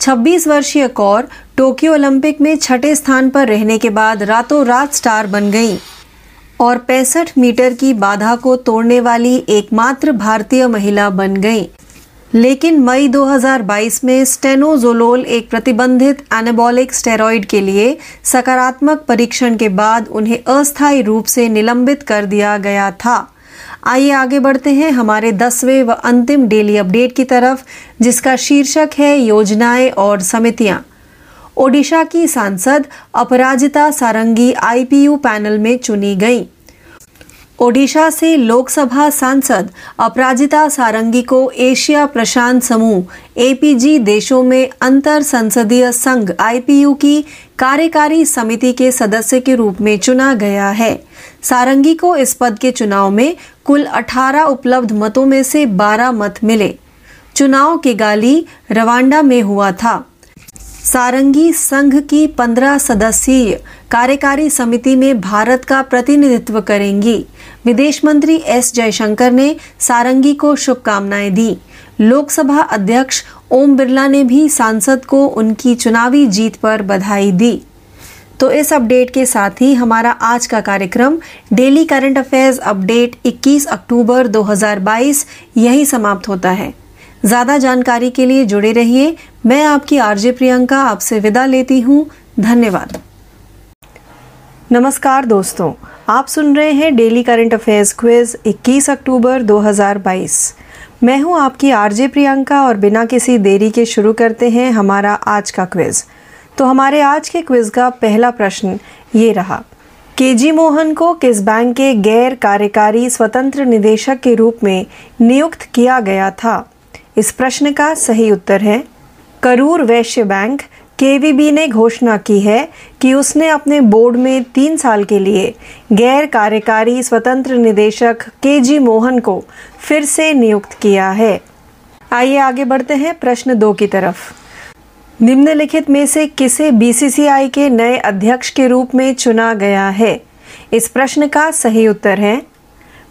26 वर्षीय कौर टोक्यो ओलंपिक में छठे स्थान पर रहने के बाद रातों रात स्टार बन गई और पैंसठ मीटर की बाधा को तोड़ने वाली एकमात्र भारतीय महिला बन गई। लेकिन मई 2022 में स्टेनोजोलोल एक प्रतिबंधित एनाबॉलिक स्टेरॉइड के लिए सकारात्मक परीक्षण के बाद उन्हें अस्थायी रूप से निलंबित कर दिया गया था। आइए आगे बढ़ते हैं हमारे दसवें व अंतिम डेली अपडेट की तरफ़, जिसका शीर्षक है योजनाएँ और समितियाँ। ओडिशा की सांसद अपराजिता सारंगी आईपीयू पैनल में चुनी गई। ओडिशा से लोकसभा सांसद अपराजिता सारंगी को एशिया प्रशांत समूह, एपीजी देशों में अंतर संसदीय संघ आईपीयू की कार्यकारी समिति के सदस्य के रूप में चुना गया है। सारंगी को इस पद के चुनाव में कुल 18 उपलब्ध मतों में से 12 मत मिले। चुनाव के गाली रवांडा में हुआ था। सारंगी संघ की पंद्रह सदस्यीय कार्यकारी समिति में भारत का प्रतिनिधित्व करेंगी। विदेश मंत्री एस जयशंकर ने सारंगी को शुभकामनाएँ दी। लोकसभा अध्यक्ष ओम बिरला ने भी सांसद को उनकी चुनावी जीत पर बधाई दी। तो इस अपडेट के साथ ही हमारा आज का कार्यक्रम, डेली करंट अफेयर्स अपडेट 21 अक्टूबर 2022 यही समाप्त होता है। ज़्यादा जानकारी के लिए जुड़े रहिए। मैं आपकी आरजे प्रियंका आपसे विदा लेती हूँ। धन्यवाद। नमस्कार दोस्तों आप सुन रहे हैं डेली करंट अफेयर्स क्विज 21 अक्टूबर 2022 मैं हूँ आपकी आरजे प्रियंका और बिना किसी देरी के शुरू करते हैं हमारा आज का क्विज। तो हमारे आज के क्विज का पहला प्रश्न ये रहा के जी मोहन को किस बैंक के गैर कार्यकारी स्वतंत्र निदेशक के रूप में नियुक्त किया गया था? इस प्रश्न का सही उत्तर है, करूर वैश्य बैंक केवीबी ने घोषणा की है कि उसने अपने बोर्ड में तीन साल के लिए गैर कार्यकारी स्वतंत्र निदेशक के जी मोहन को फिर से नियुक्त किया है। आइए आगे बढ़ते हैं प्रश्न दो की तरफ़। निम्नलिखित में से किसे बीसीसीआई के नए अध्यक्ष के रूप में चुना गया है? इस प्रश्न का सही उत्तर है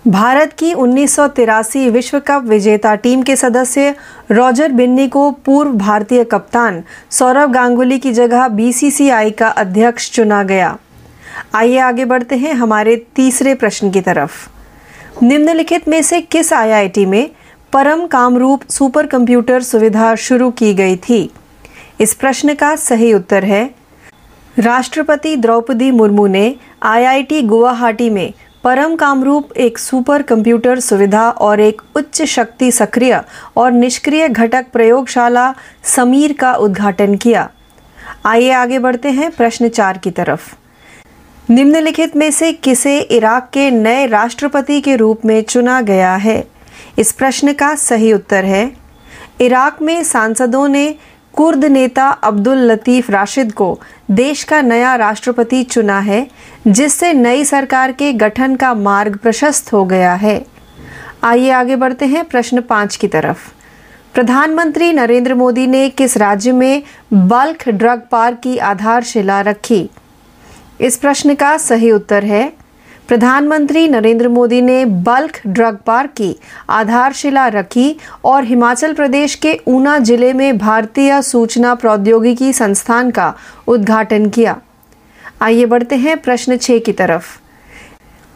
भारत की उन्नीस सौ तिरासी विश्व कप विजेता टीम के सदस्य रॉजर बिन्नी को पूर्व भारतीय कप्तान सौरव गांगुली की जगह बीसीसीआई का अध्यक्ष चुना गया। आइए आगे बढ़ते हैं हमारे तीसरे प्रश्न की तरफ़। निम्नलिखित में से किस आईआईटी में परम कामरूप सुपर कंप्यूटर सुविधा शुरू की गई थी? इस प्रश्न का सही उत्तर है। राष्ट्रपति द्रौपदी मुर्मू ने आईआईटी गुवाहाटी में परम कामरूप एक सुपर कंप्यूटर सुविधा और एक उच्च शक्ति सक्रिय और निष्क्रिय घटक प्रयोगशाला समीर का उद्घाटन किया। आइए आगे बढ़ते हैं प्रश्न चार की तरफ़। निम्नलिखित में से किसे इराक के नए राष्ट्रपति के रूप में चुना गया है? इस प्रश्न का सही उत्तर है। इराक में सांसदों ने कुर्द नेता अब्दुल लतीफ राशिद को देश का नया राष्ट्रपति चुना है, जिससे नई सरकार के गठन का मार्ग प्रशस्त हो गया है। आइए आगे बढ़ते हैं प्रश्न पाँच की तरफ़। प्रधानमंत्री नरेंद्र मोदी ने किस राज्य में बल्क ड्रग पार्क की आधारशिला रखी? इस प्रश्न का सही उत्तर है प्रधानमंत्री नरेंद्र मोदी ने बल्क ड्रग पार्क की आधारशिला रखी और हिमाचल प्रदेश के ऊना ज़िले में भारतीय सूचना प्रौद्योगिकी संस्थान का उद्घाटन किया। आइए बढ़ते हैं प्रश्न छः की तरफ़।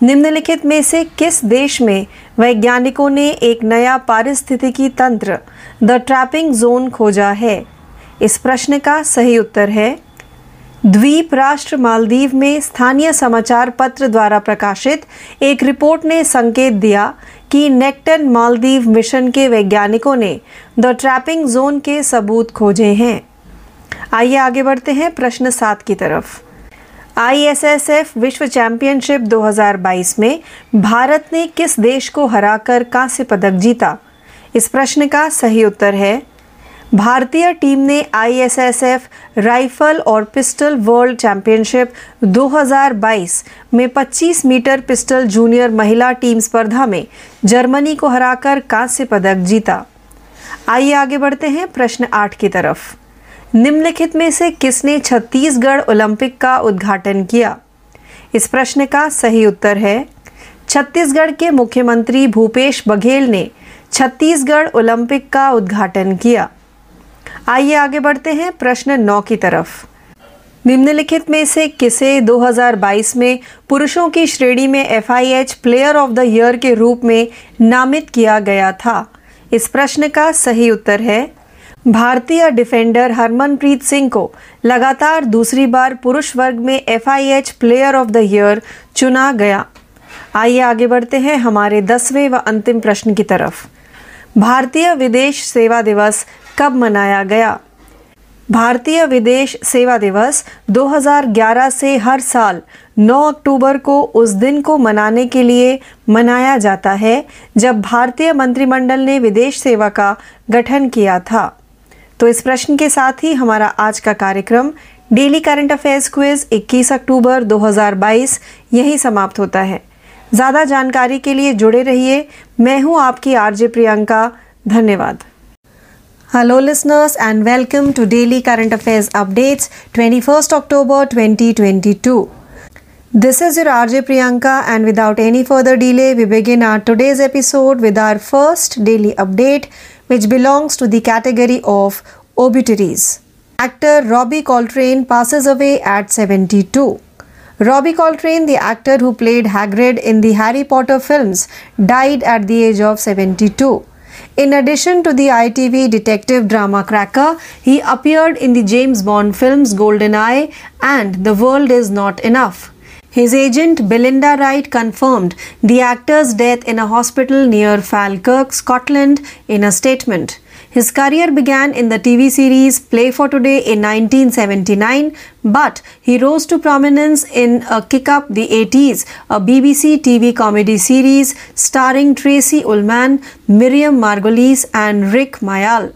निम्नलिखित में से किस देश में वैज्ञानिकों ने एक नया पारिस्थितिकी तंत्र, द ट्रैपिंग जोन, खोजा है? इस प्रश्न का सही उत्तर है द्वीप राष्ट्र मालदीव में स्थानीय समाचार पत्र द्वारा प्रकाशित एक रिपोर्ट ने संकेत दिया कि नेक्टन मालदीव मिशन के वैज्ञानिकों ने द ट्रैपिंग जोन के सबूत खोजे हैं। आइए आगे बढ़ते हैं प्रश्न सात की तरफ़। आईएसएसएफ विश्व चैंपियनशिप 2022 में भारत ने किस देश को हराकर कांस्य पदक जीता? इस प्रश्न का सही उत्तर है भारतीय टीम ने आईएसएसएफ राइफल और पिस्टल वर्ल्ड चैंपियनशिप 2022 में 25 मीटर पिस्टल जूनियर महिला टीम स्पर्धा में जर्मनी को हराकर कांस्य पदक जीता। आइए आगे बढ़ते हैं प्रश्न आठ की तरफ़। निम्नलिखित में से किसने छत्तीसगढ़ ओलंपिक का उद्घाटन किया? इस प्रश्न का सही उत्तर है, छत्तीसगढ़ के मुख्यमंत्री भूपेश बघेल ने छत्तीसगढ़ ओलंपिक का उद्घाटन किया। आइए आगे बढ़ते हैं प्रश्न नौ की तरफ़। निम्नलिखित में से किसे 2022 में पुरुषों की श्रेणी में FIH player of the year के रूप में नामित किया गया था? इस प्रश्न का सही उत्तर है, भारतीय डिफेंडर हरमनप्रीत सिंह को लगातार दूसरी बार पुरुष वर्ग में FIH player of the year चुना गया। आइए आगे बढ़ते हैं हमारे दसवें व अंतिम प्रश्न की तरफ़। भारतीय विदेश सेवा दिवस कब मनाया गया? भारतीय विदेश सेवा दिवस 2011 से हर साल 9 अक्टूबर को उस दिन को मनाने के लिए मनाया जाता है, जब भारतीय मंत्रिमंडल ने विदेश सेवा का गठन किया था। तो इस प्रश्न के साथ ही हमारा आज का कार्यक्रम डेली करंट अफेयर्स क्विज 21 अक्टूबर 2022 यही समाप्त होता है। ज़्यादा जानकारी के लिए जुड़े रहिए। मैं हूँ आपकी आरजे प्रियंका। धन्यवाद। Hello, listeners, and welcome to Daily Current Affairs Updates, 21st October 2022. This is your RJ Priyanka, and without any further delay, we begin our today's episode with our first daily update, which belongs to the category of obituaries. Actor Robbie Coltrane passes away at 72. Robbie Coltrane, the actor who played Hagrid in the Harry Potter films, died at the age of 72. In addition to the ITV detective drama Cracker, he appeared in the James Bond films GoldenEye and The World Is Not Enough. His agent Belinda Wright confirmed the actor's death in a hospital near Falkirk, Scotland, in a statement. His career began in the TV series Play for Today in 1979, but he rose to prominence in a Kick Up the 80s, a BBC TV comedy series starring Tracy Ullman, Miriam Margolyes, and Rick Mayall.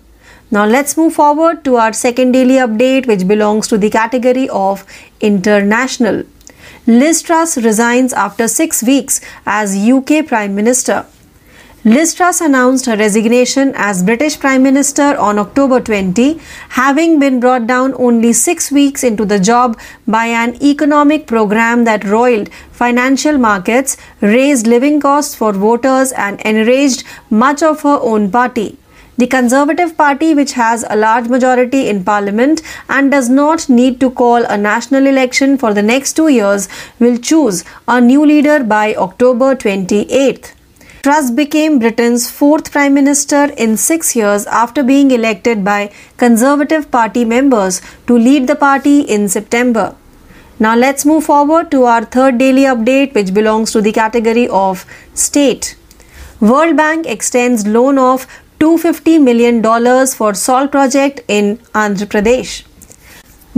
Now let's move forward to our second daily update, which belongs to the category of international. Liz Truss resigns after six weeks as UK Prime Minister. Liz Truss announced her resignation as British Prime Minister on October 20, having been brought down only six weeks into the job by an economic program that roiled financial markets, raised living costs for voters, and enraged much of her own party. The Conservative Party, which has a large majority in Parliament and does not need to call a national election for the next two years, will choose a new leader by October 28th. Truss became Britain's fourth Prime Minister in six years after being elected by Conservative Party members to lead the party in September. Now let's move forward to our third daily update, which belongs to the category of state. World Bank extends loan of $250 million for Salt project in Andhra Pradesh.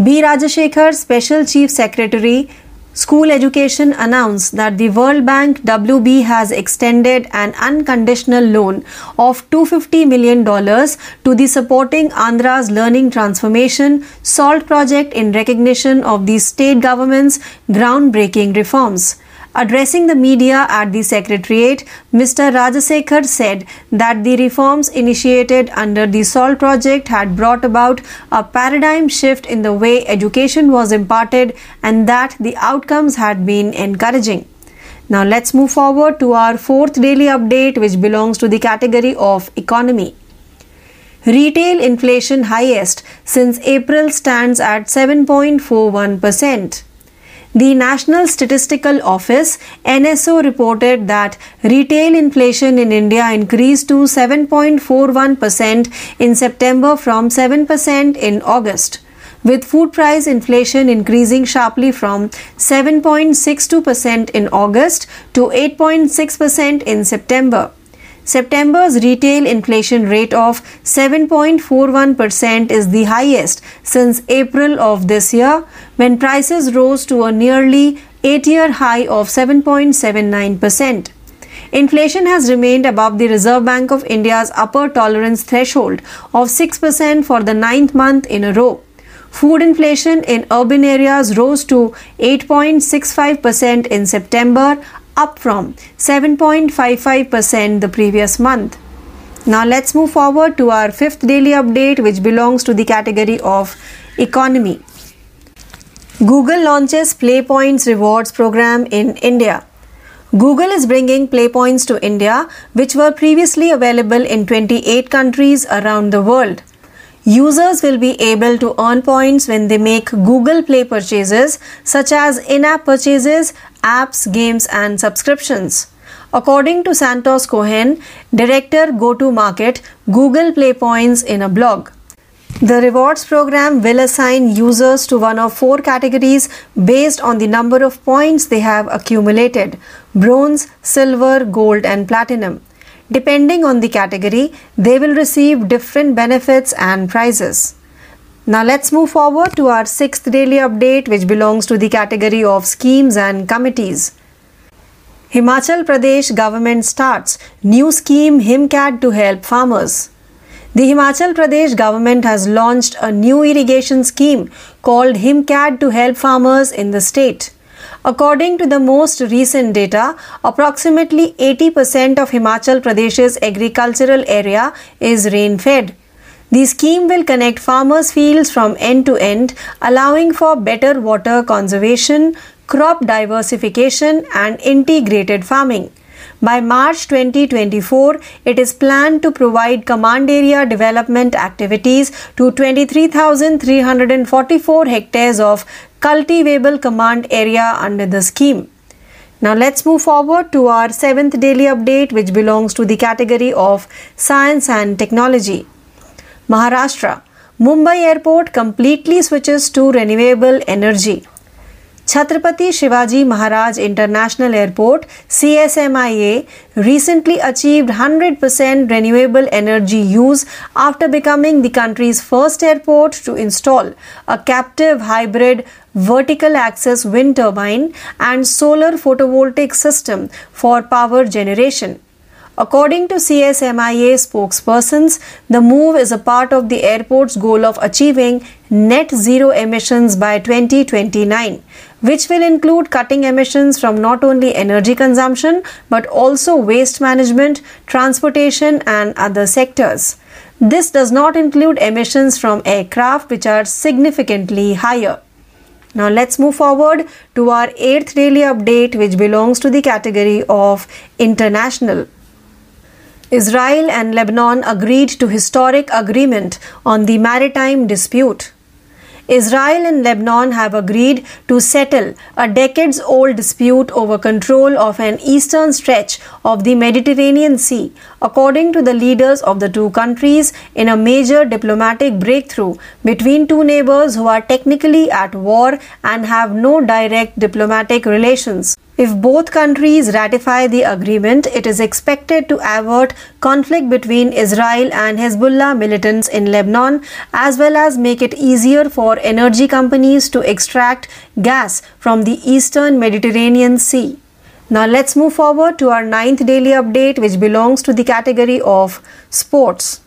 B. Rajashekhar, Special Chief Secretary, School Education announced that the World Bank WB has extended an unconditional loan of $250 million to the supporting Andhra's learning transformation SALT project in recognition of the state government's groundbreaking reforms. Addressing the media at the Secretariat, Mr. Rajasekhar said that the reforms initiated under the SALT project had brought about a paradigm shift in the way education was imparted and that the outcomes had been encouraging. Now let's move forward to our fourth daily update, which belongs to the category of economy. Retail inflation highest since April stands at 7.41%. The National Statistical Office NSO reported that retail inflation in India increased to 7.41% in September from 7% in August with food price inflation increasing sharply from 7.62% in August to 8.6% in September. September's retail inflation rate of 7.41% is the highest since April of this year when prices rose to a nearly 8 year high of 7.79%. Inflation has remained above the Reserve Bank of India's upper tolerance threshold of 6% for the ninth month in a row. Food inflation in urban areas rose to 8.65% in September, up from 7.55% the previous month. Now let's move forward to our fifth daily update, which belongs to the category of economy. Google launches PlayPoints rewards program in India. Google is bringing PlayPoints to India, which were previously available in 28 countries around the world. Users will be able to earn points when they make Google Play purchases, such as in app purchases, apps, games, and subscriptions. According to Santos Cohen, director go to market Google Play Points in a blog. The rewards program will assign users to one of four categories based on the number of points they have accumulated bronze, silver, gold, and platinum. Depending on the category, they will receive different benefits and prizes. Now let's move forward to our sixth daily update, which belongs to the category of schemes and committees. Himachal Pradesh government starts new scheme HimCAD to help farmers. The Himachal Pradesh government has launched a new irrigation scheme called HimCAD to help farmers in the state. According to the most recent data, approximately 80% of Himachal Pradesh's agricultural area is rain fed. The scheme will connect farmers' fields from end to end, allowing for better water conservation, crop diversification, and integrated farming. By March 2024, it is planned to provide command area development activities to 23,344 hectares of cultivable command area under the scheme. Now let's move forward to our seventh daily update, which belongs to the category of science and technology. Maharashtra Mumbai Airport completely switches to renewable energy. Chhatrapati Shivaji Maharaj International Airport CSMIA recently achieved 100% renewable energy use after becoming the country's first airport to install a captive hybrid vertical axis wind turbine and solar photovoltaic system for power generation. According to CSMIA spokespersons, the move is a part of the airport's goal of achieving net zero emissions by 2029, which will include cutting emissions from not only energy consumption but also waste management, transportation, and other sectors. This does not include emissions from aircraft, which are significantly higher. Now let's move forward to our eighth daily update, which belongs to the category of international. Israel and Lebanon agreed to historic agreement on the maritime dispute. Israel and Lebanon have agreed to settle a decades old dispute over control of an eastern stretch of the Mediterranean Sea, according to the leaders of the two countries, in a major diplomatic breakthrough between two neighbors who are technically at war and have no direct diplomatic relations. If both countries ratify the agreement, it is expected to avert conflict between Israel and Hezbollah militants in Lebanon, as well as make it easier for energy companies to extract gas from the eastern Mediterranean Sea. Now let's move forward to our ninth daily update, which belongs to the category of sports.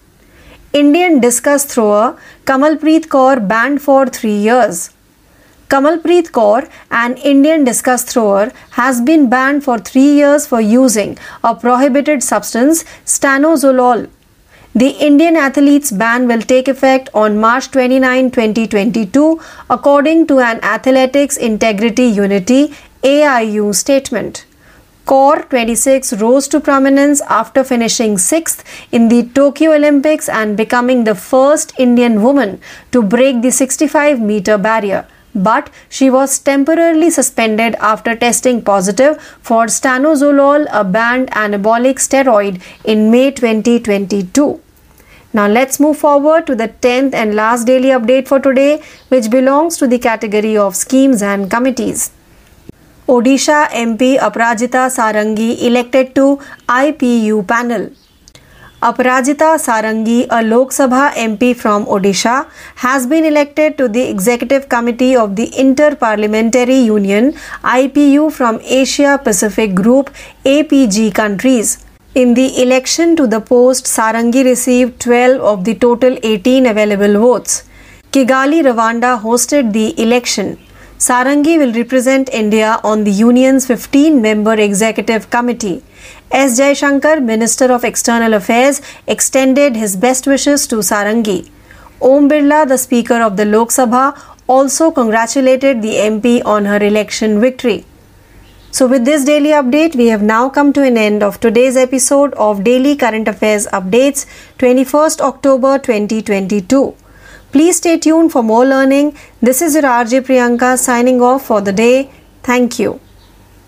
Indian discus thrower Kamalpreet Kaur banned for three years. Kamalpreet Kaur, an Indian discus thrower, has been banned for three years for using a prohibited substance, stanozolol. The Indian athlete's ban will take effect on March 29, 2022, according to an Athletics Integrity Unity AIU statement. Kaur 26 rose to prominence after finishing 6th in the Tokyo Olympics and becoming the first Indian woman to break the 65 meter barrier but she was temporarily suspended after testing positive for stanozolol, a banned anabolic steroid, in May 2022. Now let's move forward to the 10th and last daily update for today, which belongs to the category of schemes and committees. Odisha MP Aprajita Sarangi elected to IPU panel. Aparajita Sarangi, a Lok Sabha MP from Odisha, has been elected to the Executive Committee of the Inter-Parliamentary Union IPU from Asia Pacific Group APG countries. In the election to the post, Sarangi received 12 of the total 18 available votes. Kigali, Rwanda hosted the election. Sarangi will represent India on the Union's 15 member executive committee. S. Jaishankar, Minister of External Affairs, extended his best wishes to Sarangi. Om Birla, the Speaker of the Lok Sabha, also congratulated the MP on her election victory. So, with this daily update, we have now come to an end of today's episode of Daily Current Affairs Updates, 21st October 2022. Please stay tuned for more learning. This is your RJ Priyanka signing off for the day. Thank you.